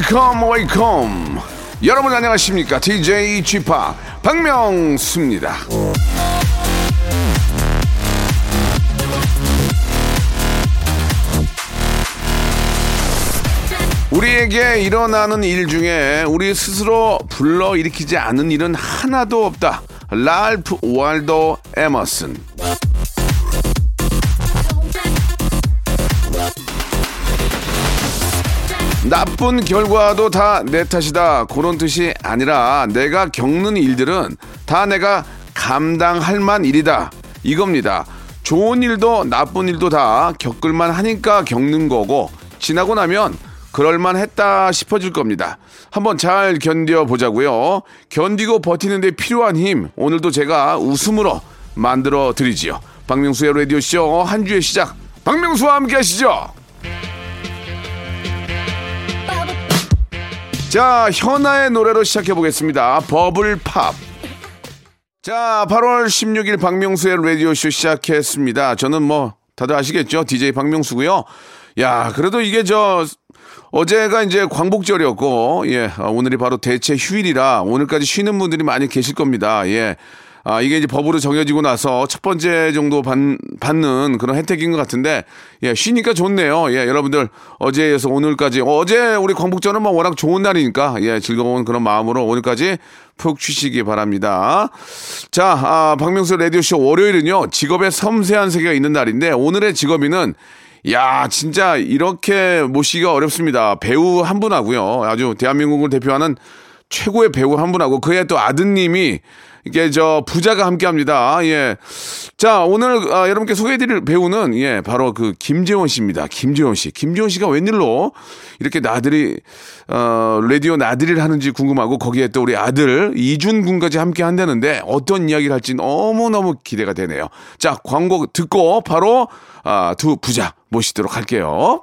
Welcome welcome 여러분 안녕하십니까 DJ Chip 박명수입니다. 우리에게 일어나는 일 중에 우리 스스로 불러 일으키지 않은 일은 하나도 없다. 랄프 월도 에머슨. 나쁜 결과도 다 내 탓이다. 그런 뜻이 아니라 내가 겪는 일들은 다 내가 감당할 만 일이다. 이겁니다. 좋은 일도 나쁜 일도 다 겪을만 하니까 겪는 거고 지나고 나면 그럴만 했다 싶어질 겁니다. 한번 잘 견뎌 보자고요. 견디고 버티는데 필요한 힘 오늘도 제가 웃음으로 만들어 드리지요. 박명수의 라디오 쇼 한 주의 시작. 박명수와 함께 하시죠. 자, 현아의 노래로 시작해 보겠습니다. 버블팝. 자, 8월 16일 박명수의 라디오쇼 시작했습니다. 저는 뭐, 다들 아시겠죠? DJ 박명수고요 야, 그래도 이게 저, 어제가 이제 광복절이었고, 예, 오늘이 바로 대체 휴일이라 오늘까지 쉬는 분들이 많이 계실 겁니다. 예. 아, 이게 이제 법으로 정해지고 나서 첫 번째 정도 받, 받는 그런 혜택인 것 같은데, 예, 쉬니까 좋네요. 예, 여러분들 어제에서 오늘까지, 어 제 우리 광복절은 뭐 워낙 좋은 날이니까, 예, 즐거운 그런 마음으로 오늘까지 푹 쉬시기 바랍니다. 자, 아, 박명수 라디오쇼 월요일은요, 직업의 섬세한 세계가 있는 날인데, 오늘의 직업인은 야, 진짜 이렇게 모시기가 어렵습니다. 배우 한 분하고요. 아주 대한민국을 대표하는 최고의 배우 한 분하고 그의 또 아드님이 이게 저 부자가 함께합니다. 예. 자 오늘 아, 여러분께 소개해드릴 배우는 예 바로 그 김재원 씨입니다. 김재원 씨. 김재원 씨가 웬일로 이렇게 나들이 어 라디오 나들이를 하는지 궁금하고 거기에 또 우리 아들 이준 군까지 함께 한다는데 어떤 이야기를 할지 너무 너무 기대가 되네요. 자 광고 듣고 바로 아, 두 부자 모시도록 할게요.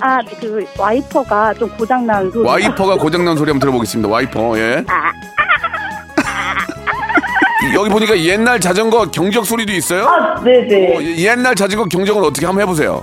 아, 그 와이퍼가 좀 고장난 소리. 와이퍼가 고장난 소리 한번 들어보겠습니다. 와이퍼, 예. 여기 보니까 옛날 자전거 경적 소리도 있어요? 아, 네네. 어, 예, 옛날 자전거 경적은 어떻게 한번 해보세요.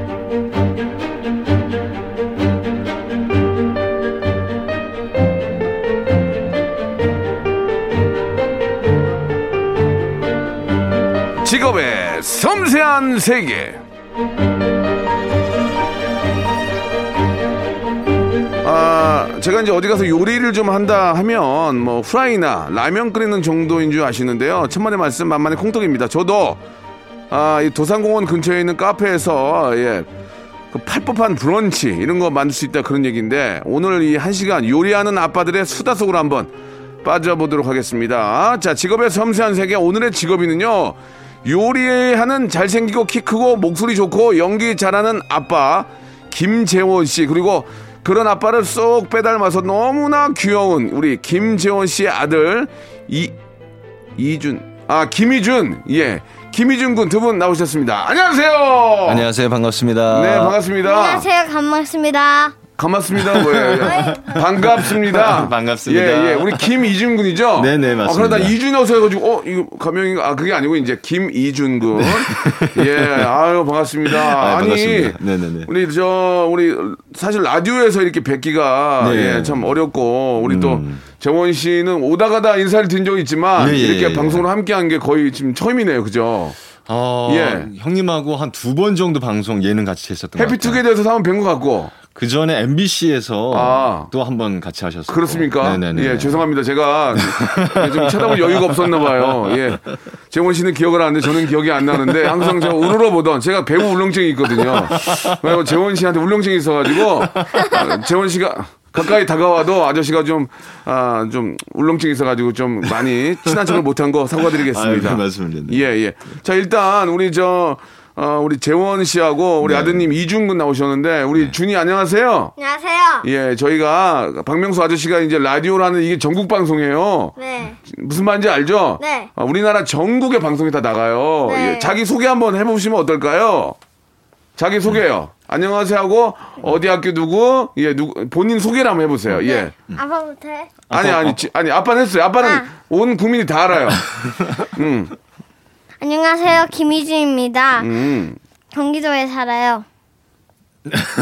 직업의 섬세한 세계. 아, 제가 이제 어디 가서 요리를 좀 한다 하면 뭐 후라이나 라면 끓이는 정도인 줄 아시는데요. 천만의 말씀 만만의 콩떡입니다. 저도 아, 이 도산공원 근처에 있는 카페에서 예. 그 팔법한 브런치 이런 거 만들 수 있다 그런 얘기인데 오늘 이 한 시간 요리하는 아빠들의 수다 속으로 한번 빠져보도록 하겠습니다. 자, 직업의 섬세한 세계 오늘의 직업인은요. 요리하는 잘생기고 키 크고 목소리 좋고 연기 잘하는 아빠 김재원 씨 그리고 그런 아빠를 쏙 빼닮아서 너무나 귀여운 우리 김재원 씨의 아들 이 이준 아 김희준 예 김희준 군 두 분 나오셨습니다. 안녕하세요. 안녕하세요. 반갑습니다. 네 반갑습니다. 안녕하세요, 반갑습니다. 고맙습니다. 뭐예요? 반갑습니다. 반갑습니다. 예, 예. 우리 김이준 군이죠? 네네, 아, 맞습니다. 그러다 이준여서 해가지고, 어, 이거 가명인가? 아, 그게 아니고, 이제 김이준 군. 예, 아유, 반갑습니다. 네. 아, 아니, 반갑습니다. 네네네. 우리 저, 우리 사실 라디오에서 이렇게 뵙기가 네. 예, 참 어렵고, 우리 또 음. 재원 씨는 오다 가다 인사를 드린 적이 있지만, 예, 예, 이렇게 예. 방송을 함께 한 게 거의 지금 처음이네요. 그죠? 어, 예. 형님하고 한 두 번 정도 방송 예능 같이 했었던 것 같아요. 해피투게더에서 한번 뵌것 같고. 그 전에 MBC에서 아. 또 한 번 같이 하셨어요. 그렇습니까? 네네네. 예, 죄송합니다. 제가 좀 쳐다볼 여유가 없었나 봐요. 예. 재원 씨는 기억을 하는데 저는 기억이 안 나는데 항상 제가 우르르 보던 제가 배우 울렁증이 있거든요. 왜냐면 재원 씨한테 울렁증이 있어가지고 아, 재원 씨가 가까이 다가와도 아저씨가 좀, 아, 좀 울렁증이 있어가지고 좀 많이 친한 척을 못한 거 사과드리겠습니다. 아유, 맞습니다. 네. 예, 예. 자, 일단 우리 저, 어, 우리 재원 씨하고 우리 네. 아드님 이중근 나오셨는데 우리 준이 안녕하세요. 안녕하세요. 예, 저희가 박명수 아저씨가 이제 라디오라는 이게 전국 방송이에요. 네. 무슨 말인지 알죠? 네. 아, 우리나라 전국의 방송이 다 나가요. 네. 예, 자기 소개 한번 해보시면 어떨까요? 자기 소개요. 안녕하세요 하고 어디 학교 누구? 예, 누구 본인 소개를 한번 해보세요. 예. 아빠부터 해. 아니 아니 지- 아니 아빠는 했어요. 아빠는 아. 온 국민이 다 알아요. 음, 안녕하세요. 김희주입니다. 음. 경기도에 살아요.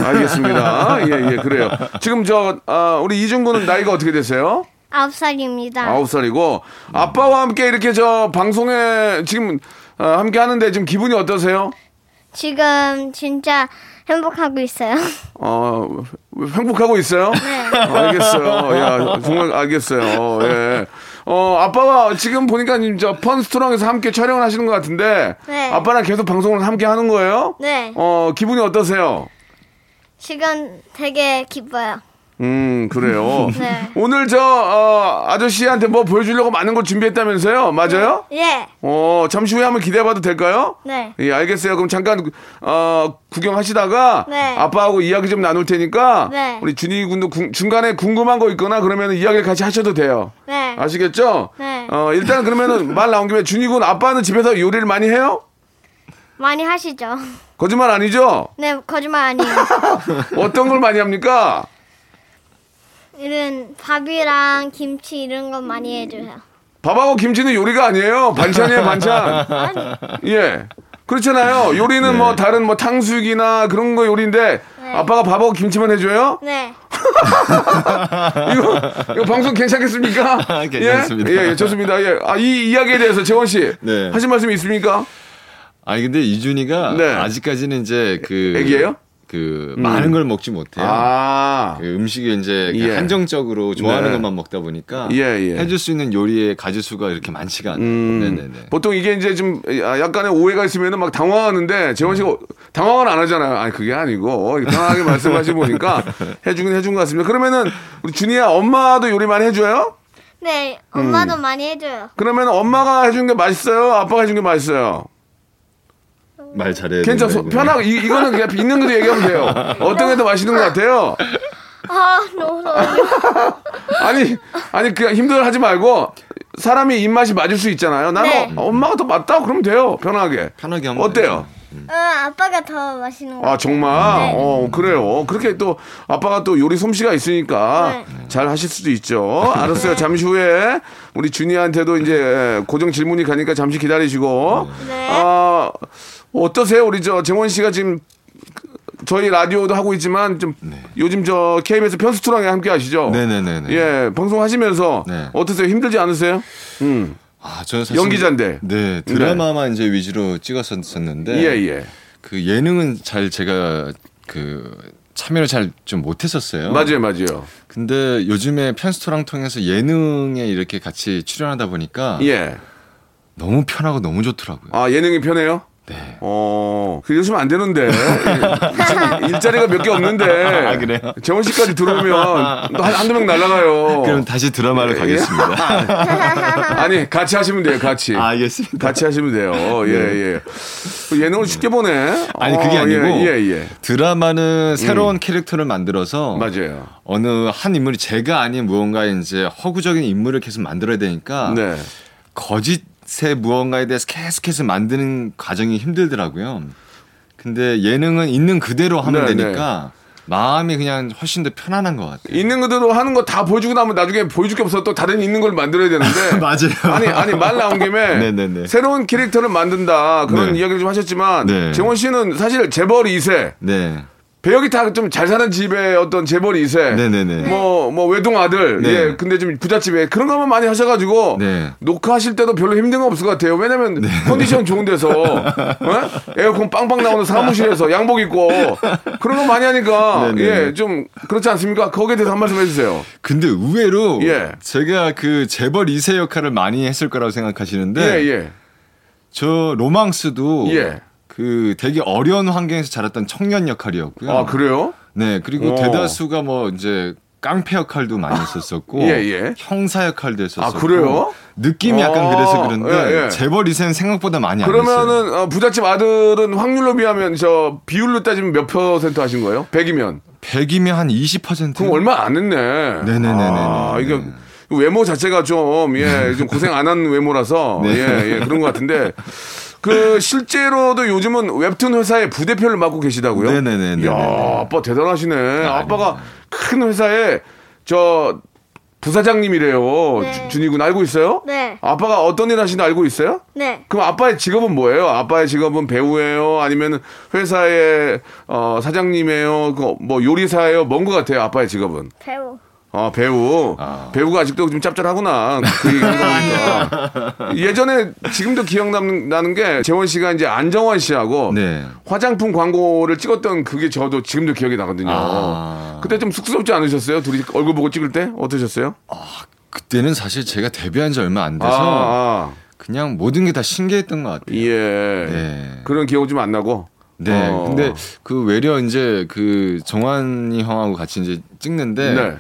알겠습니다. 예, 예, 그래요. 지금 저 아, 우리 이준구는 나이가 어떻게 되세요? 아홉 살입니다. 아홉 살이고 아빠와 함께 이렇게 저 방송에 지금 어, 함께 하는데 지금 기분이 어떠세요? 지금 진짜 행복하고 있어요. 어 행복하고 있어요? 네. 알겠어요. 야 정말 알겠어요. 예. 어 아빠가 지금 보니까 저 펀스토랑에서 함께 촬영을 하시는 것 같은데 네. 아빠랑 계속 방송을 함께 하는 거예요? 네. 어 기분이 어떠세요? 지금 되게 기뻐요. 음 그래요. 네. 오늘 저 어, 아저씨한테 뭐 보여주려고 많은 걸 준비했다면서요? 맞아요? 예. 어 잠시 후에 한번 기대해봐도 될까요? 네. 예, 알겠어요. 그럼 잠깐 어, 구경하시다가 네. 아빠하고 이야기 좀 나눌 테니까 네. 우리 준이 군도 궁- 중간에 궁금한 거 있거나 그러면 이야기를 같이 하셔도 돼요. 네. 아시겠죠? 네. 어, 일단 그러면은 말 나온 김에 준이 군 아빠는 집에서 요리를 많이 해요? 많이 하시죠? 거짓말 아니죠? 네, 거짓말 아니에요. 어떤 걸 많이 합니까? 이런 밥이랑 김치 이런 거 많이 해줘요. 밥하고 김치는 요리가 아니에요. 반찬이에요, 반찬. 예. 그렇잖아요. 요리는 뭐 다른 뭐 탕수육이나 그런 거 요리인데 네. 아빠가 밥하고 김치만 해줘요? 네. 이거, 이거 방송 괜찮겠습니까? 괜찮습니다. 예, 예, 예, 좋습니다. 예. 아, 이 이야기에 대해서 재원 씨. 네. 하신 말씀이 있습니까? 아니 근데 이준이가 네. 아직까지는 이제 그 애기예요? 그 많은 걸 먹지 못해요. 아. 그 음식이 이제 예. 한정적으로 좋아하는 네. 것만 먹다 보니까 예, 예. 해줄 수 있는 요리의 가지 수가 이렇게 많지가 않아요. 음, 네네네. 보통 이게 이제 좀 아, 약간의 오해가 있으면은 막 당황하는데 재원 씨가 당황은 안 하잖아요. 아니 그게 아니고 편하게 말씀하시 보니까 해주긴 해준 것 같습니다. 그러면은 우리 준이야 엄마도 요리 많이 해줘요? 네, 엄마도 많이 해줘요. 그러면 엄마가 해준 게 맛있어요? 아빠가 해준 게 맛있어요? 말 잘해. 괜찮소. 편하고 이, 이거는 그냥 있는 그대로 얘기하면 돼요. 어떤 게 더 맛있는 것 같아요? 아, 너무 너무. 아니 아니 그냥 힘들어하지 말고 사람이 입맛이 맞을 수 있잖아요. 나는 네. 어, 엄마가 더 맞다 그러면 돼요. 편하게. 편하게 하면 어때요? 어, 아빠가 더 맛있는 거. 아 정말 네. 어 그래요. 그렇게 또 아빠가 또 요리 솜씨가 있으니까 네. 잘 하실 수도 있죠. 알았어요. 잠시 후에 우리 준이한테도 이제 고정 질문이 가니까 잠시 기다리시고. 네. 아 어떠세요? 우리 저 재원 씨가 지금 저희 라디오도 하고 있지만 좀 요즘 저 KBS 편수투랑에 함께 하시죠. 네. 네네네네. 예, 방송하시면서 네. 어떠세요? 힘들지 않으세요? 음. 아, 저는 사실 연기자인데. 네 드라마만 이제 위주로 찍었었는데 예, 예. 그 예능은 잘 제가 그 참여를 잘 좀 못했었어요. 맞아요, 맞아요. 근데 요즘에 편스토랑 통해서 예능에 이렇게 같이 출연하다 보니까 예. 너무 편하고 너무 좋더라고요. 아, 예능이 편해요? 네. 어, 그러시면 안 되는데. 일자리가 몇 개 없는데. 아, 그래요? 재원 씨까지 들어오면 또 한, 한두 명 날라가요. 그럼 다시 드라마를 예. 가겠습니다. 아니, 같이 하시면 돼요, 같이. 아, 알겠습니다. 같이 하시면 돼요. 예, 예. 그 예능을 쉽게 보네. 아니 그게 어, 아니고 예, 예, 예. 드라마는 새로운 캐릭터를 만들어서 맞아요. 어느 한 인물이 제가 아닌 무언가 이제 허구적인 인물을 계속 만들어야 되니까 네. 거짓 의 무언가에 대해서 계속해서 만드는 과정이 힘들더라고요. 근데 예능은 있는 그대로 하면 네, 되니까 마음이 그냥 훨씬 더 편안한 것 같아요. 있는 그대로 하는 거 다 보여주고 나면 나중에 보여줄 게 없어 또 다른 있는 걸 만들어야 되는데 맞아요. 아니 아니 말 나온 김에 네네네. 새로운 캐릭터를 만든다 그런 네. 이야기를 좀 하셨지만 네. 재원 씨는 사실 재벌 2세 네. 배역이 다 좀 잘 사는 집의 어떤 재벌 2세 네네네. 뭐, 뭐, 외동 아들. 네. 예. 근데 좀 부잣집에 그런 것만 많이 하셔가지고. 네. 녹화하실 때도 별로 힘든 거 없을 것 같아요. 왜냐면 컨디션 좋은 데서. 어? 에어컨 빵빵 나오는 사무실에서 양복 입고. 그런 거 많이 하니까. 네네. 예. 좀 그렇지 않습니까? 거기에 대해서 한 말씀 해주세요. 근데 의외로 예. 제가 그 재벌 2세 역할을 많이 했을 거라고 생각하시는데 예, 예. 저 로망스도 예. 그 되게 어려운 환경에서 자랐던 청년 역할이었고요. 아, 그래요? 네, 그리고 어. 대다수가 뭐 이제 깡패 역할도 많이 했었었고 예, 예. 형사 역할도 했었었고 아, 그래요? 느낌이 약간 어, 그래서 그런데 예, 예. 재벌 2세는 생각보다 많이 안 했어요. 그러면은 어, 부잣집 아들은 확률로 비하면 저 비율로 따지면 몇 퍼센트 하신 거예요? 100이면. 100이면 한 20%. 그럼 얼마 안 했네. 네네네네네. 아, 이게 외모 자체가 좀, 예, 좀 고생 안 한 외모라서, 네. 예, 예, 그런 것 같은데, 그, 실제로도 요즘은 웹툰 회사의 부대표를 맡고 계시다고요? 네네네네네. 이야, 아빠 대단하시네. 아빠가 큰 회사에, 저, 부사장님이래요. 네. 주- 준이군 알고 있어요? 네. 아빠가 어떤 일 하시는지 알고 있어요? 네. 그럼 아빠의 직업은 뭐예요? 아빠의 직업은 배우예요? 아니면 회사의 어, 사장님이에요? 그 뭐 요리사예요? 뭔 것 같아요? 아빠의 직업은? 배우. 아 배우. 배우가 아직도 좀 짭짤하구나. 그 얘기 하니까. 예전에 지금도 기억나는 게 재원 씨가 이제 안정환 씨하고 네. 화장품 광고를 찍었던 그게 저도 지금도 기억이 나거든요. 아. 그때 좀 쑥스럽지 않으셨어요? 둘이 얼굴 보고 찍을 때 어떠셨어요? 그때는 사실 제가 데뷔한 지 얼마 안 아, 돼서 아. 그냥 모든 게 다 신기했던 것 같아요. 예. 네. 그런 기억은 좀안 나고. 네. 어. 근데 그 외려 이제 그 정환이 형하고 같이 이제 찍는데 네.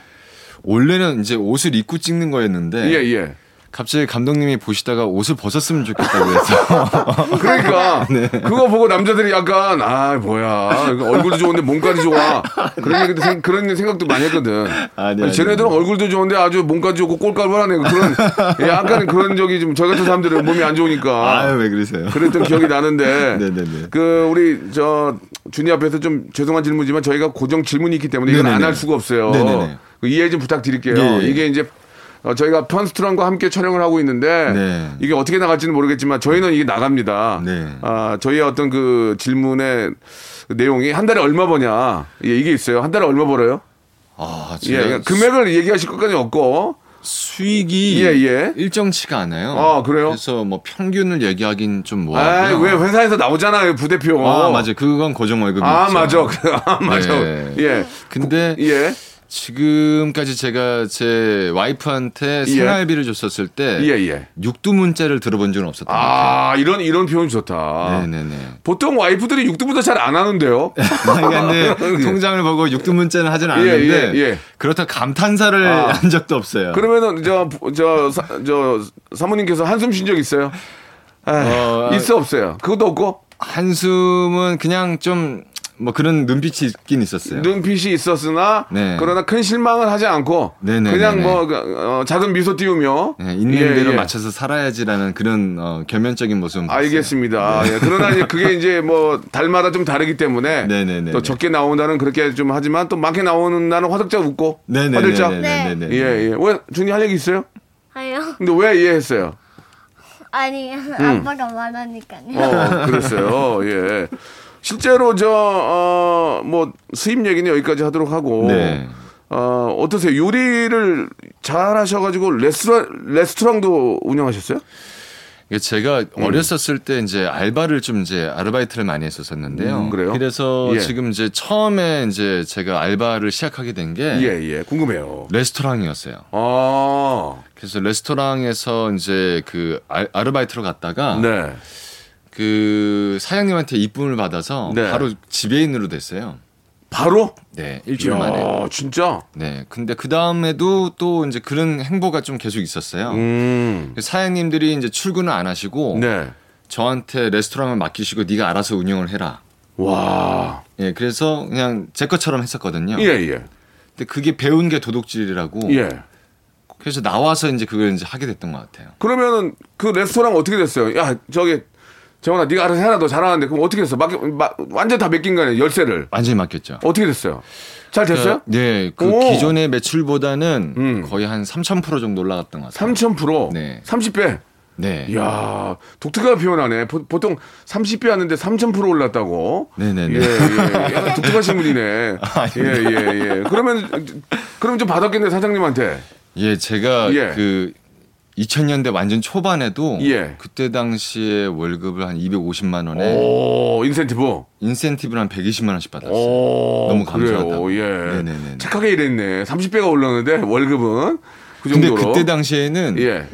원래는 이제 옷을 입고 찍는 거였는데 예, 예. 갑자기 감독님이 보시다가 옷을 벗었으면 좋겠다고 해서 그러니까 네. 그거 보고 남자들이 약간 아 뭐야 얼굴도 좋은데 몸까지 좋아 그런 얘기도 생, 그런 생각도 많이 했거든. 아니, 아니, 쟤네들은 아니. 얼굴도 좋은데 아주 몸까지 좋고 꼴깔벌하네 그런 약간 그런 적이 좀 저 같은 사람들은 몸이 안 좋으니까 아유 왜 그러세요? 그랬던 기억이 나는데 네네네. 그 우리 저 준이 앞에서 좀 죄송한 질문이지만 저희가 고정 질문이 있기 때문에 이건 안. 할 수가 없어요. 네네네. 그 이해 좀 부탁드릴게요. 예, 예. 이게 이제 어, 저희가 펀스트랑과 함께 촬영을 하고 있는데 네. 이게 어떻게 나갈지는 모르겠지만 저희는 이게 나갑니다. 네. 아, 저희의 어떤 그 질문의 내용이 한 달에 얼마 버냐 예, 이게 있어요. 한 달에 얼마 벌어요? 아, 예, 그러니까 금액을 얘기하실 것까지 없고 수익이 예, 예. 일정치가 않아요. 아, 그래요? 그래서 뭐 평균을 얘기하긴 좀 아, 뭐하고요. 왜 회사에서 나오잖아요 부대표. 아, 맞아요. 그건 고정 월급이 아. 맞아. 아, 맞아. 네. 예. 근데 예. 지금까지 제가 제 와이프한테 생활비를 줬었을 때 예, 예. 육두문자를 들어본 적은 없었던 것 같아요. 아, 이런, 이런 표현 좋다. 네네네. 보통 와이프들이 육두보다 잘안 하는데요. 그러니까 통장을 보고 육두문자는 하진 않는데 예, 예. 그렇다 감탄사를 아. 한 적도 없어요. 그러면은, 저, 저, 사, 저, 사모님께서 한숨 쉰 적 있어요? 아, 어, 있어, 없어요? 그것도 없고? 한숨은 그냥 좀 뭐 그런 눈빛이 있긴 있었어요. 눈빛이 있었으나, 네. 그러나 큰 실망을 하지 않고, 네네네네. 그냥 뭐, 그, 어, 작은 미소 띄우며, 네, 있는 예, 대로 예. 맞춰서 살아야지라는 그런 어, 겸연적인 모습. 알겠습니다. 예, 그러나 이제 그게 이제 뭐 달마다 좀 다르기 때문에 네네네네. 또 적게 나오는 날은 그렇게 좀 하지만 또 많게 나오는 날은 화들짝 웃고 화들짝 네네네네네. 예, 예. 왜 준이 할 얘기 있어요? 아니요. 근데 왜 이해했어요? 아니, 아빠가 말하니까요. 음. 어, 그랬어요. 예. 실제로 저, 어, 뭐, 수입 얘기는 여기까지 하도록 하고. 네. 어, 어떠세요? 요리를 잘 하셔가지고 레스토랑, 레스토랑도 운영하셨어요? 제가 음. 어렸었을 때 이제 알바를 좀 이제 아르바이트를 많이 했었었는데요. 음, 그래요? 래서 예. 지금 이제 처음에 이제 제가 알바를 시작하게 된 게 예, 예. 궁금해요. 레스토랑이었어요. 아, 그래서 레스토랑에서 이제 그 알, 아르바이트로 갔다가 네. 그 사장님한테 이쁨을 받아서 네. 바로 지배인으로 됐어요. 바로? 네, 일주일 만에. 야, 진짜? 네. 근데 그 다음에도 또 이제 그런 행보가 좀 계속 있었어요. 음. 사장님들이 이제 출근을 안 하시고 네. 저한테 레스토랑을 맡기시고 네가 알아서 운영을 해라. 와. 예, 그래서 그냥 제 것처럼 했었거든요. 예, 예. 근데 그게 배운 게 도둑질이라고. 예. 그래서 나와서 이제 그걸 이제 하게 됐던 것 같아요. 그러면은 그 레스토랑 어떻게 됐어요? 야, 저기 정원아, 네가 알아서 해라. 너 잘하는데. 그럼 어떻게 했어? 맡겨, 마- 완전 다 맡긴 거 아니에요? 열쇠를. 완전히 맡겼죠. 어떻게 됐어요? 잘 됐어요? 그, 네, 그 오. 기존의 매출보다는 음. 거의 한 3,000% 정도 올라갔던 것 같아요. 3000%? 네. 30배? 네. 이야, 독특하게 표현하네. 보, 통 30배 하는데 3000% 올랐다고? 네네네. 예, 예. 약간 독특하신 분이네. 예, 예, 예. 그러면, 그럼 좀 받았겠네, 사장님한테. 예, 제가 예. 그 2000년대 완전 초반에도 예. 그때 당시에 월급을 한 250만 원에 오, 인센티브. 인센티브를 한 120만 원씩 받았어요. 오, 너무 그래요. 감사하다고. 예. 네네네. 착하게 일했네. 30배가 올랐는데 월급은 그 근데 정도로. 그때 당시에는 예.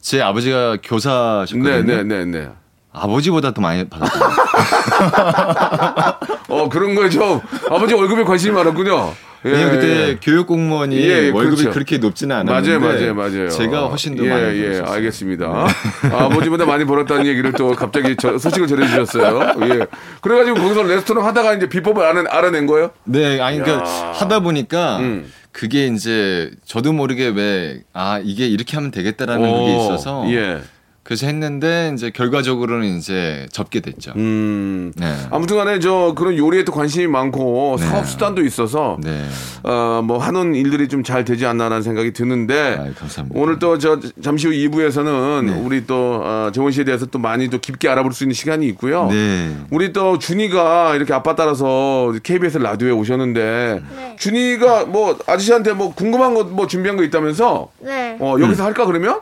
제 아버지가 교사셨거든요. 네, 네, 네, 네. 아버지보다 더 많이 받았어요. 어, 그런 거에 좀 아버지 월급에 관심이 많았군요. 예, 왜냐면 그때 예. 교육 공무원이 예, 예, 월급이 그렇죠. 그렇게 높지는 맞아요, 않았는데 맞아요, 맞아요. 제가 훨씬 더 예, 많이 예, 벌었어요. 알겠습니다. 아버지보다 많이 벌었다는 얘기를 또 갑자기 저- 소식을 전해주셨어요. 예. 그래가지고 거기서 레스토랑 하다가 이제 비법을 알아, 알아낸 거예요? 네, 아니 그러니까 하다 보니까 음. 그게 이제 저도 모르게 왜 아 이게 이렇게 하면 되겠다라는 어, 그게 있어서 예. 그래서 했는데 이제 결과적으로는 이제 접게 됐죠. 음. 네. 아무튼간에 저 그런 요리에 또 관심이 많고 네. 사업 수단도 있어서 네. 어뭐 하는 일들이 좀 잘 되지 않나라는 생각이 드는데 아유, 감사합니다. 오늘 또 저 잠시 후 2부에서는 네. 우리 또 어, 정원 씨에 대해서 또 많이 또 깊게 알아볼 수 있는 시간이 있고요. 네. 우리 또 준이가 이렇게 아빠 따라서 KBS 라디오에 오셨는데 네. 준이가 뭐 아저씨한테 뭐 궁금한 거 뭐 준비한 거 있다면서 네. 어 여기서 할까 그러면?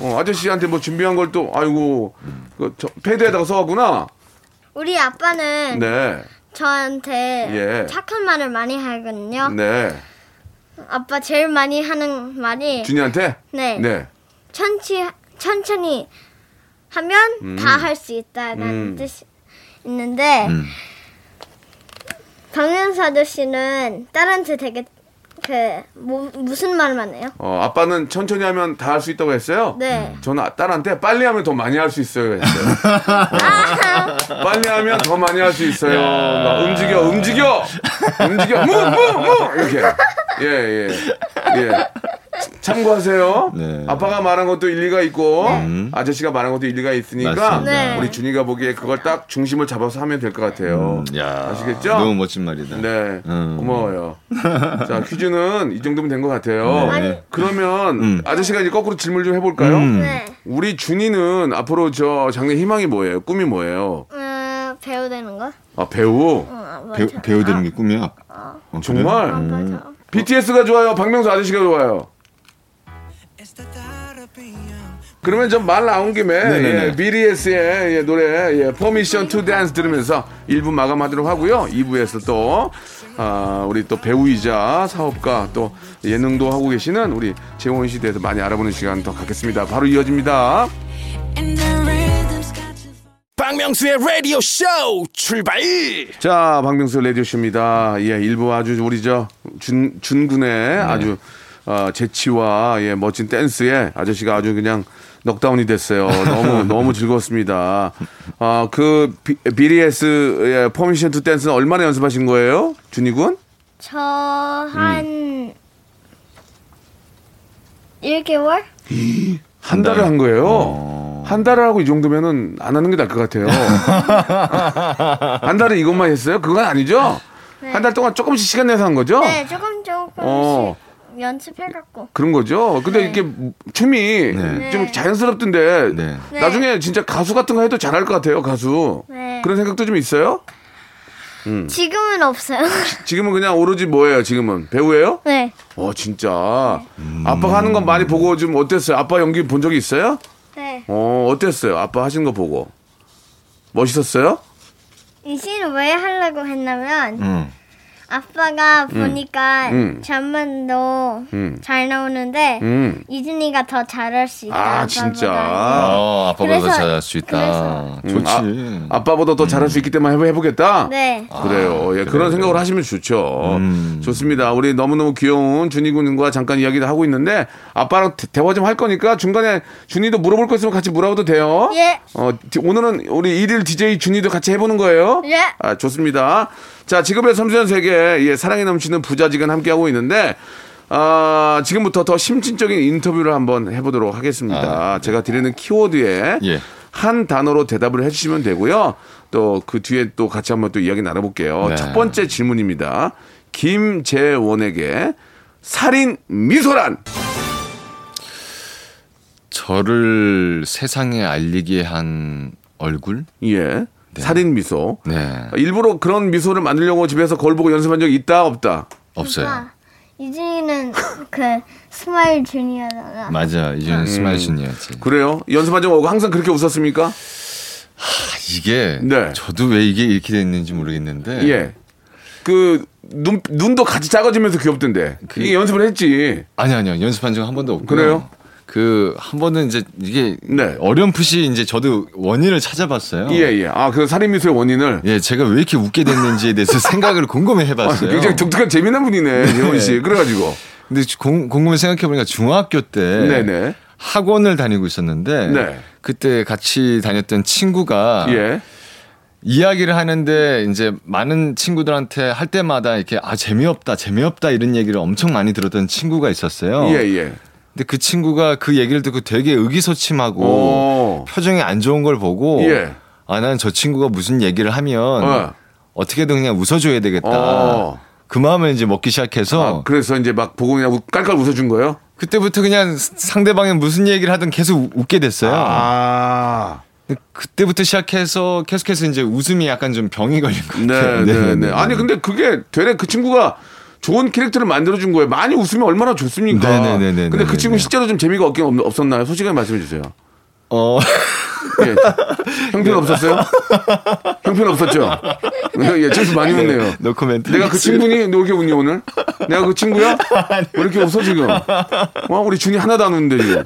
어, 아저씨한테 뭐 준비한 걸 또 아이고 그 저, 패드에다가 써왔구나. 우리 아빠는 네, 저한테 예. 착한 말을 많이 하거든요. 네. 아빠 제일 많이 하는 말이 준이한테. 네. 네. 천치, 천천히 하면 다할 수 있다는 음. 뜻이 있는데 음. 박명수 아저씨는 딸한테 되게 그 뭐, 무슨 말만 해요? 어 아빠는 천천히 하면 다 할 수 있다고 했어요. 네. 저는 딸한테 빨리 하면 더 많이 할 수 있어요 했어요. 아, 빨리 하면 더 많이 할 수 있어요. 막 움직여, 움직여, 움직여, 무, 무, 무 이렇게. 예, 예, 예. 참고하세요. 네. 아빠가 말한 것도 일리가 있고 아저씨가 말한 것도 일리가 있으니까. 네. 우리 준이가 보기에 그걸 딱 중심을 잡아서 하면 될 것 같아요. 음, 야, 아시겠죠? 너무 멋진 말이다. 네, 음. 고마워요. 자, 퀴즈는 이 정도면 된 것 같아요. 네. 그러면 음. 아저씨가 이제 거꾸로 질문 좀 해볼까요? 음. 네. 우리 준이는 앞으로 저 장래 희망이 뭐예요? 꿈이 뭐예요? 음, 배우 되는 거? 아 배우. 어, 배우, 맞아. 배우 되는 게 꿈이야. 어, 그래? 정말? 아, 맞아. BTS가 좋아요. 박명수 아저씨가 좋아요. 그러면 좀 말 나온 김에. 예, BTS의 예, 노래 예, Permission to Dance 들으면서 1부 마감하도록 하고요. 2부에서 또 아, 우리 또 배우이자 사업가 또 예능도 하고 계시는 우리 재원 씨 대해서 많이 알아보는 시간 더 갖겠습니다. 바로 이어집니다. 박명수의 라디오 쇼 출발 자, 박명수 라디오 쇼입니다. 예, 일부 아주 우리 저 준, 준군의 아주 어, 재치와 예, 멋진 댄스에 아저씨가 아주 그냥 넉다운이 됐어요. 너무, 너무 즐거웠습니다. 아, 그 비, BTS의 Permission to Dance는 얼마나 연습하신 거예요? 준이 군? 저한 1개월? 한 달을 한 거예요. 한 달을 하고 이 정도면은 안 하는 게 나을 것 같아요. 한 달은 이것만 했어요? 그건 아니죠? 한달 동안 조금씩 시간 내서 한 거죠? 네, 조금 조금씩 어. 연습해갖고. 그런 거죠. 근데 네. 이게 춤이 네. 좀 자연스럽던데 네. 네. 나중에 진짜 가수 같은 거 해도 잘할 것 같아요. 가수. 네. 그런 생각도 좀 있어요? 지금은 없어요. 지금은 그냥 오로지 뭐예요? 지금은 배우예요? 네. 어 진짜. 아빠가 하는 건 많이 보고 좀 어땠어요? 아빠 연기 본 적이 있어요? 네. 어 어땠어요? 아빠 하신 거 보고 멋있었어요? 이 씬을 왜 하려고 했냐면 음. 아빠가 보니까 음. 잠만도 음. 잘 나오는데 음. 이준이가 더 잘할 수 있다. 아, 아빠보다. 진짜. 어, 아빠보다 그래서- 잘할 수 있다. 그래서. 좋지. 음, 아, 아빠보다 더 잘할 수 있기 때문에 해보- 해보겠다. 네. 그래요. 예, 그런 생각을 하시면 좋죠. 음. 좋습니다. 우리 너무너무 귀여운 준이 군과 잠깐 이야기를 하고 있는데 아빠랑 대- 대화 좀 할 거니까 중간에 준이도 물어볼 거 있으면 같이 물어봐도 돼요. 예. 어, 디- 오늘은 우리 일일 DJ 준이도 같이 해보는 거예요. 예. 아, 좋습니다. 자, 직업의 섬세한 세계, 예, 사랑이 넘치는 부자지간 함께하고 있는데, 아, 지금부터 더 심층적인 인터뷰를 한번 해보도록 하겠습니다. 제가 드리는 키워드에 예. 한 단어로 대답을 해주시면 되고요. 또 그 뒤에 또 같이 한번 또 이야기 나눠볼게요. 네. 첫 번째 질문입니다. 김재원에게 살인 미소란 저를 세상에 알리게 한 얼굴? 예 살인 미소 네. 일부러 그런 미소를 만들려고 집에서 거울 보고 연습한 적 있다 없다 없어요. 유진이는 그 스마일 준이었잖아. 맞아. 이제는 음. 스마일 준이었지. 그래요 연습한 적 없고 항상 그렇게 웃었습니까 아, 이게 네. 저도 왜 이게 이렇게 됐는지 모르겠는데 예. 그 눈, 눈도 같이 작아지면서 귀엽던데. 이게 연습을 했지. 아니 아니요 연습한 적 한 번도 없고 그래요? 그 한 번은 이제 이게 네. 어렴풋이 이제 저도 원인을 찾아봤어요. 예, 예. 아, 그 살인미소의 원인을. 예, 제가 왜 이렇게 웃게 됐는지에 대해서 생각을 곰곰이 아, 해봤어요. 굉장히 독특한 재미난 분이네, 재원 씨. 그래가지고. 근데 공, 곰곰이 생각해보니까 중학교 때 네네. 학원을 다니고 있었는데 네. 그때 같이 다녔던 친구가 예. 이야기를 하는데 이제 많은 친구들한테 할 때마다 이렇게 아 재미없다 재미없다 이런 얘기를 엄청 많이 들었던 친구가 있었어요. 예, 예. 근데 그 친구가 그 얘기를 듣고 되게 의기소침하고 오. 표정이 안 좋은 걸 보고 예. 아난저 친구가 무슨 얘기를 하면 어. 어떻게든 그냥 웃어줘야 되겠다. 어. 그 마음을 이제 먹기 시작해서 아, 그래서 이제 막 보고 그냥 우- 깔깔 웃어준 거예요? 그때부터 그냥 상대방이 무슨 얘기를 하든 계속 우- 웃게 됐어요. 아. 그때부터 시작해서 계속해서 이제 웃음이 약간 좀 병이 걸린 것 네, 같아요. 네, 네. 아니, 근데 그게 되레 그 친구가 좋은 캐릭터를 만들어준 거예요. 많이 웃으면 얼마나 좋습니까? 네, 네, 네, 네, 근데 네, 그 친구 네. 실제로 좀 재미가 없긴 없, 없었나요? 솔직하게 말씀해 주세요. 어, 예. 형편 없었어요? 형편 없었죠? 예, 친구 많이 웃네요. 노코멘트. 내가 그 친구니? 너 이렇게 웃니, 오늘? 내가 그 친구야? 왜 이렇게 웃어, 지금? 와, 우리 준이 하나도 안 웃는데, 지금.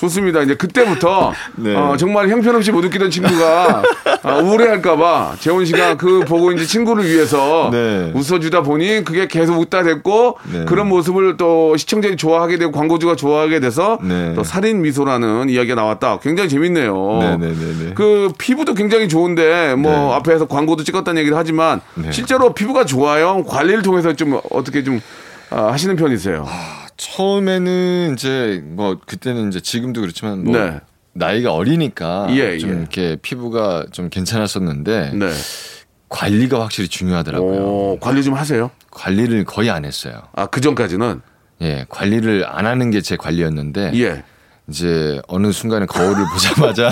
좋습니다. 이제 그때부터, 네. 어, 정말 형편없이 못 웃기던 친구가, 아, 우울해할까봐, 재원 씨가 그 보고 이제 친구를 위해서 네. 웃어주다 보니 그게 계속 웃다 됐고, 네. 그런 모습을 또 시청자들이 좋아하게 되고, 광고주가 좋아하게 돼서, 네. 또 살인 미소라는 이야기가 나왔다. 굉장히 재밌네요. 네네네네. 그 피부도 굉장히 좋은데 뭐 네. 앞에서 광고도 찍었다는 얘기를 하지만 네. 실제로 피부가 좋아요. 관리를 통해서 좀 어떻게 좀 아, 하시는 편이세요. 처음에는 이제 뭐 그때는 이제 지금도 그렇지만 뭐 네. 나이가 어리니까 예, 좀 예. 이렇게 피부가 좀 괜찮았었는데 네. 관리가 확실히 중요하더라고요. 오, 관리 좀 하세요. 관리를 거의 안 했어요. 아, 그 전까지는 예, 관리를 안 하는 게 제 관리였는데 예. 이제 어느 순간에 거울을 보자마자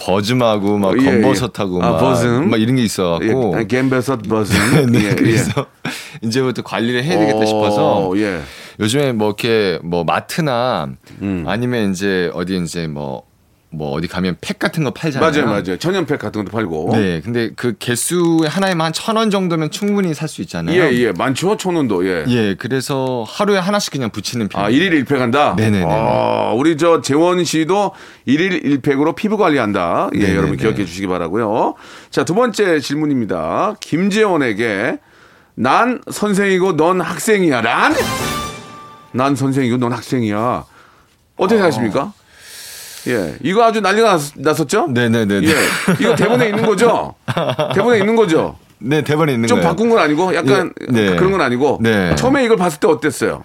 버즘하고 막 예, 예. 검버섯하고 아, 막, 버즘? 막 이런 게 있어갖고 예. 갬베섯 버슨. 네, 예, 예. 그래서 이제부터 관리를 해야 되겠다 어, 싶어서 예. 요즘에 뭐 이렇게 뭐 마트나 음. 아니면 이제 어디 이제 뭐 뭐 어디 가면 팩 같은 거 팔잖아요. 맞아요, 맞아요. 천연팩 같은 것도 팔고. 네, 근데 그 개수에 하나에만 한 천 원 정도면 충분히 살 수 있잖아요. 예, 예. 많죠, 천 원도. 예. 예, 그래서 하루에 하나씩 그냥 붙이는 편. 아, 일일 일팩 한다? 네 네 네. 아, 우리 저 재원 씨도 일일 일팩으로 피부 관리한다. 예, 네네네. 여러분 기억해 주시기 바라고요 자, 두 번째 질문입니다. 김재원에게 난 선생이고 넌 학생이야. 란? 난 선생이고 넌 학생이야. 어떻게 생각하십니까? 예. 이거 아주 난리가 났, 났었죠? 네네네. 예. 이거 대본에 있는 거죠? 대본에 있는 거죠? 네, 대본에 있는 좀 거예요. 바꾼 건 아니고 약간 예, 네. 그런 건 아니고 네. 처음에 이걸 봤을 때 어땠어요?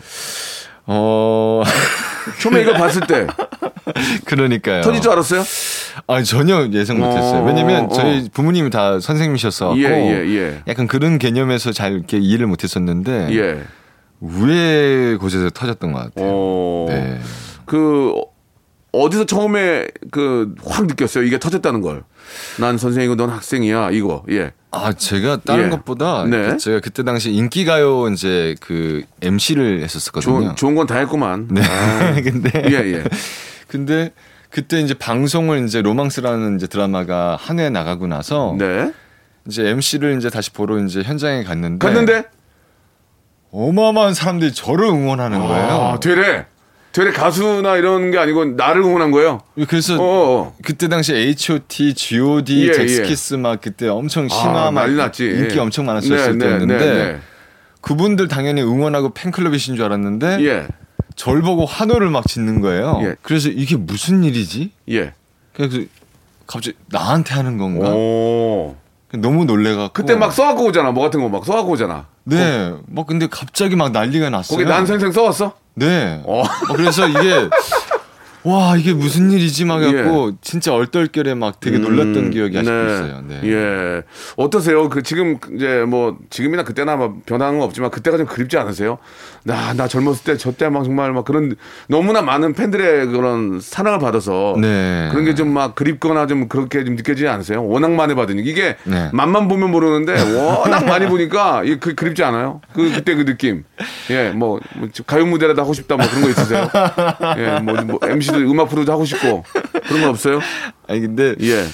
어, 처음에 이걸 봤을 때 그러니까요. 터질 줄 알았어요? 아 전혀 예상 못했어요. 어, 왜냐면 어. 저희 부모님이 다 선생님이셨어. 예, 예, 예. 약간 그런 개념에서 잘 이렇게 이해를 못했었는데 예. 우회 곳에서 터졌던 것 같아요. 어. 네. 그 어디서 처음에 그 확 느꼈어요. 이게 터졌다는 걸. 난 선생이고 넌 학생이야. 이거. 예. 아 제가 다른 예. 것보다 네. 그 제가 그때 당시 인기가요 이제 그 MC를 했었거든요. 좋은 좋은 건 다 했구만. 네. 아. 근데 예, 예. 근데 그때 이제 방송을 이제 로망스라는 이제 드라마가 한 해 나가고 나서 네. 이제 MC를 이제 다시 보러 이제 현장에 갔는데 갔는데 어마어마한 사람들이 저를 응원하는 거예요. 아, 되레. 되레 가수나 이런 게 아니고 나를 응원한 거예요. 그래서 어, 어. 그때 당시 H.O.T, G.O.D, 예, 잭스키스 막 그때 엄청 심화 아, 막 난리 났지. 인기 엄청 많았었을 네, 네, 때였는데 네, 네. 그분들 당연히 응원하고 팬클럽이신 줄 알았는데 예. 절 보고 환호를 막 짓는 거예요. 예. 그래서 이게 무슨 일이지? 예. 그래서 갑자기 나한테 하는 건가? 오. 너무 놀래갖고 그때 막 써갖고 오잖아. 뭐 같은 거 막 써갖고 오잖아. 네, 뭐 근데 갑자기 막 난리가 났어요. 거기 난 선생 써왔어? 네. 어. 어, 그래서 이게 와 이게 무슨 일이지 막 예. 해갖고 진짜 얼떨결에 막 되게 놀랐던 음, 기억이 아직도 네. 있어요. 네. 예. 어떠세요? 그 지금 이제 뭐 지금이나 그때나 뭐 변한 건 없지만 그때가 좀 그립지 않으세요? 나, 나 젊었을 때 저때 막 정말 막 그런 너무나 많은 팬들의 그런 사랑을 받아서 네. 그런 게 좀 막 그립거나 좀 그렇게 좀 느껴지지 않으세요? 워낙 많이 받으니까 이게 네. 맛만 보면 모르는데 워낙 많이 보니까 그 그립지 않아요? 그 그때 그 느낌. 예, 뭐, 뭐 가요 무대라도 하고 싶다 뭐 그런 거 있으세요? 예, 뭐, 뭐 MC 도 음악 프로도 하고 싶고 그런 거 없어요? 아니 근데 예.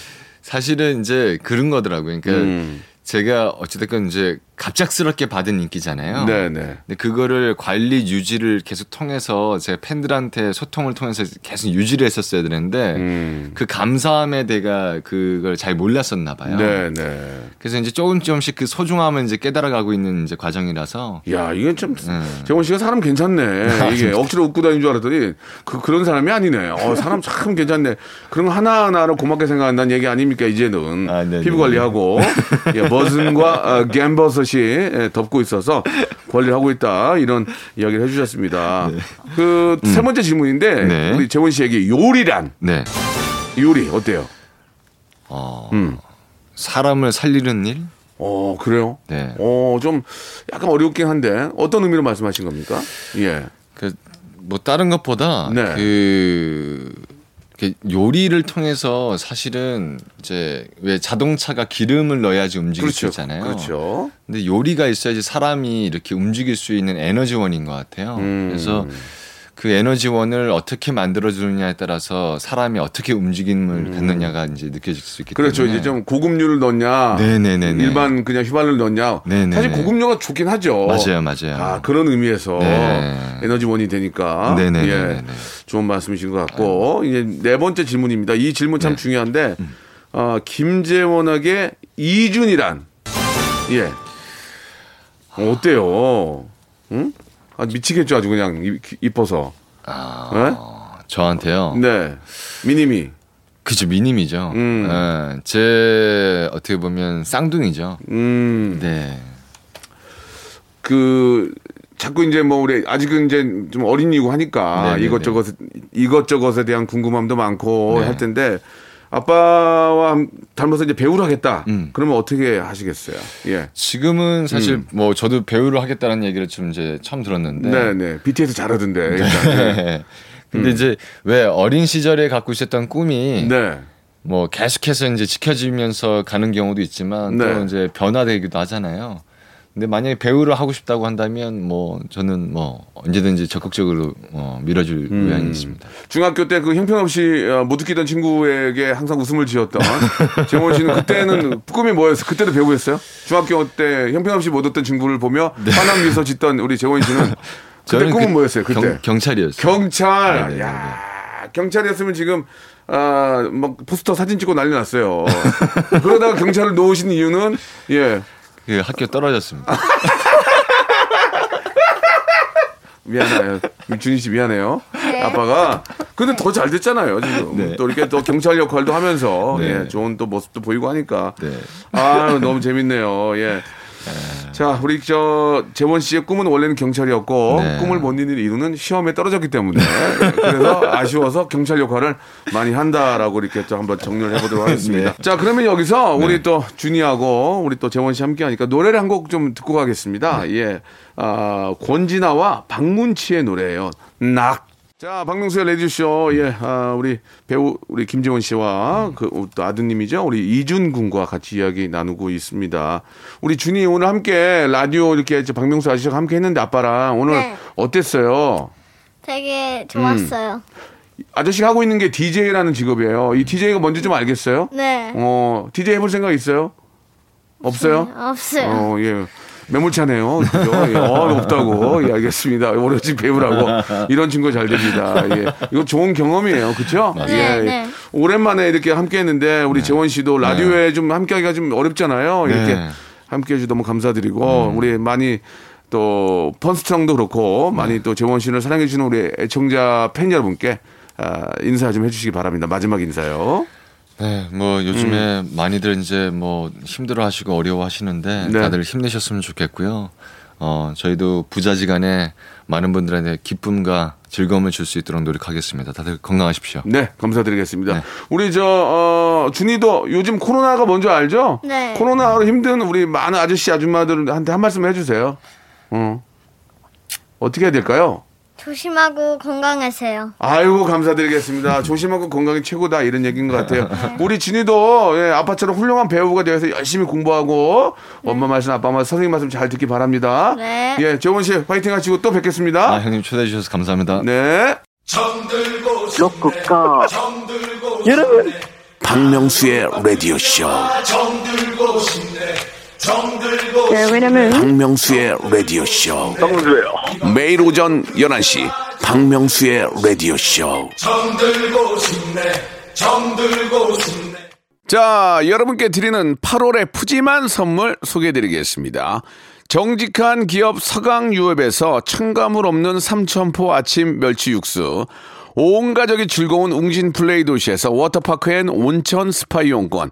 사실은 이제 그런 거더라고요. 그러니까 음. 제가 어찌됐건 이제 갑작스럽게 받은 인기잖아요. 네, 네. 근데 그거를 관리 유지를 계속 통해서 제 팬들한테 소통을 통해서 계속 유지를 했었어야 되는데 음. 그 감사함에 내가 그걸 잘 몰랐었나 봐요. 네, 네. 그래서 이제 조금 조금씩 그 소중함을 이제 깨달아가고 있는 이제 과정이라서 야, 이건 참 음. 재원 씨가 사람 괜찮네. 이게 억지로 웃고 다니는 줄 알았더니 그 그런 사람이 아니네. 어, 사람 참 괜찮네. 그런 거 하나 하나를 고맙게 생각한다는 얘기 아닙니까 이제는 아, 네네. 피부 관리하고 예, 머슴과 어, 갬버섯이 예, 덮고 있어서 관리를 하고 있다 이런 이야기를 해주셨습니다. 그세 번째 질문인데 네. 우리 재원 씨에게 요리란 네. 요리 어때요? 어, 음. 사람을 살리는 일? 어 그래요? 네. 어좀 약간 어렵긴 한데 어떤 의미로 말씀하신 겁니까? 예. 그 뭐 다른 것보다 네. 그 요리를 통해서 사실은 이제 왜 자동차가 기름을 넣어야지 움직일 수 있잖아요. 그렇죠. 근데 요리가 있어야지 사람이 이렇게 움직일 수 있는 에너지원인 것 같아요. 음. 그래서 그 에너지원을 어떻게 만들어주느냐에 따라서 사람이 어떻게 움직임을 갖느냐가 이제 느껴질 수 있기 음. 그렇죠. 때문에 이제 좀 고급류를 넣냐, 네네네네. 일반 그냥 휘발유를 넣냐. 네네네. 사실 고급류가 좋긴 하죠. 맞아요, 맞아요. 아 그런 의미에서 네. 에너지원이 되니까 네네네네. 예, 좋은 말씀이신 것 같고 이제 네 번째 질문입니다. 이 질문 참 네. 중요한데 음. 어, 김재원에게 이준이란 예 어, 어때요? 응? 아, 미치겠죠 아주 그냥 이- 이뻐서 아, 저한테요. 네 미니미 그죠 미님이죠. 음. 예, 제 어떻게 보면 쌍둥이죠. 음. 네. 그 자꾸 이제 뭐 우리 아직은 이제 좀 어린이고 하니까 네네네. 이것저것 이것저것에 대한 궁금함도 많고 네. 할 텐데 아빠와 닮아서 이제 배우를 하겠다. 음. 그러면 어떻게 하시겠어요? 예. 지금은 사실 음. 뭐 저도 배우를 하겠다는 얘기를 좀 이제 처음 들었는데. 네, 네. BTS 잘하던데. 일단. 네. 근데 이제 왜 어린 시절에 갖고 있었던 꿈이 네. 뭐 계속해서 이제 지켜지면서 가는 경우도 있지만 네. 또 이제 변화되기도 하잖아요. 근데 만약에 배우를 하고 싶다고 한다면 뭐 저는 뭐 언제든지 적극적으로 어, 밀어줄 음. 의향이 있습니다. 중학교 때 그 형편없이 어, 못 웃기던 친구에게 항상 웃음을 지었던 재원 씨는 그때는 꿈이 뭐였어요? 그때도 배우였어요? 중학교 때 형편없이 못 웃던 친구를 보며 환한 미소 짓던 우리 재원 씨는 그때 네. 꿈은 그 뭐였어요? 그때 경, 경찰이었어요. 경찰. 네네네네. 야 경찰이었으면 지금 아막 포스터 사진 찍고 난리 났어요. 그러다가 경찰을 놓으신 이유는 예 그 학교 떨어졌습니다. 미안해요. 준희 씨 미안해요. 아빠가 근데 더 잘 됐잖아요 지금 네. 또 이렇게 또 경찰 역할도 하면서 네. 예, 좋은 또 모습도 보이고 하니까 네. 아 너무 재밌네요. 예. 자, 우리 저 재원 씨의 꿈은 원래는 경찰이었고 네. 꿈을 못 이룬 이유는 시험에 떨어졌기 때문에 그래서 아쉬워서 경찰 역할을 많이 한다라고 이렇게 또 한번 정리를 해보도록 하겠습니다. 자, 그러면 여기서 우리 또 준이하고 우리 또 재원 씨 함께하니까 노래를 한 곡 좀 듣고 가겠습니다. 예, 아, 권진아와 박문치의 노래예요. 낙. 자, 박명수의 레디쇼, 예, 아, 우리 배우, 우리 김재원 씨와 그, 또 아드님이죠. 우리 이준 군과 같이 이야기 나누고 있습니다. 우리 준이 오늘 함께 라디오 이렇게 저 박명수 아저씨가 함께 했는데 아빠랑 오늘 네. 어땠어요? 되게 좋았어요. 아저씨가 하고 있는 게 DJ라는 직업이에요. 이 DJ가 뭔지 좀 알겠어요? 네. 어, DJ 해볼 생각 있어요? 없어요? 없어요. 어, 예. 매몰차네요. 그죠? 예, 어, 없다고. 예, 알겠습니다. 오로지 배우라고. 이런 친구 잘 됩니다. 예. 이거 좋은 경험이에요. 그죠? 네, 예. 네. 오랜만에 이렇게 함께 했는데, 우리 재원 씨도 라디오에 좀 함께 하기가 좀 어렵잖아요. 이렇게 네. 함께 해주셔서 너무 감사드리고, 우리 많이 또 펀스트랑도 그렇고, 많이 또 재원 씨를 사랑해주시는 우리 애청자 팬 여러분께 아, 인사 좀 해주시기 바랍니다. 마지막 인사요. 네, 뭐 요즘에 많이들 이제 뭐 힘들어 하시고 어려워 하시는데 음. 네. 다들 힘내셨으면 좋겠고요. 어, 저희도 부자지간에 많은 분들한테 기쁨과 즐거움을 줄 수 있도록 노력하겠습니다. 다들 건강하십시오. 네, 감사드리겠습니다. 네. 우리 저 어, 준이도 요즘 코로나가 뭔지 알죠? 네. 코로나로 힘든 우리 많은 아저씨 아줌마들한테 한 말씀 해주세요. 어. 어떻게 해야 될까요? 조심하고 건강하세요. 아이고 감사드리겠습니다. 조심하고 건강이 최고다 이런 얘기인 것 같아요. 우리 진이도 예, 아빠처럼 훌륭한 배우가 되어서 열심히 공부하고 엄마 말씀, 아빠 말씀, 선생님 말씀 잘 듣기 바랍니다. 네. 예, 재원 씨 파이팅 하시고 또 뵙겠습니다. 아, 형님 초대해 주셔서 감사합니다. 네. 로쿠가 여러분 박명수의 라디오 쇼. 네, 왜냐면 박명수의 라디오 쇼. 박명수예요. 매일 오전 11시 박명수의 라디오 쇼. 자, 여러분께 드리는 8월의 푸짐한 선물 소개해 드리겠습니다. 정직한 기업 서강유업에서 첨가물 없는 삼천포 아침 멸치 육수, 온 가족이 즐거운 웅진 플레이 도시에서 워터파크 and 온천 스파 이용권,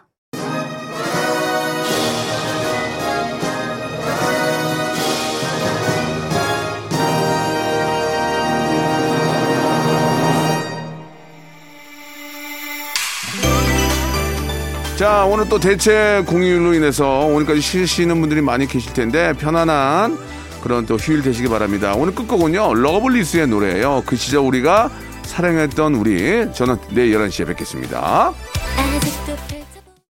자, 오늘 또 대체 공휴일로 인해서 오늘까지 쉬시는 분들이 많이 계실 텐데 편안한 그런 또 휴일 되시기 바랍니다. 오늘 끝곡은요, 러블리즈의 노래예요. 그 시절 우리가 사랑했던 우리. 저는 내일 11시에 뵙겠습니다.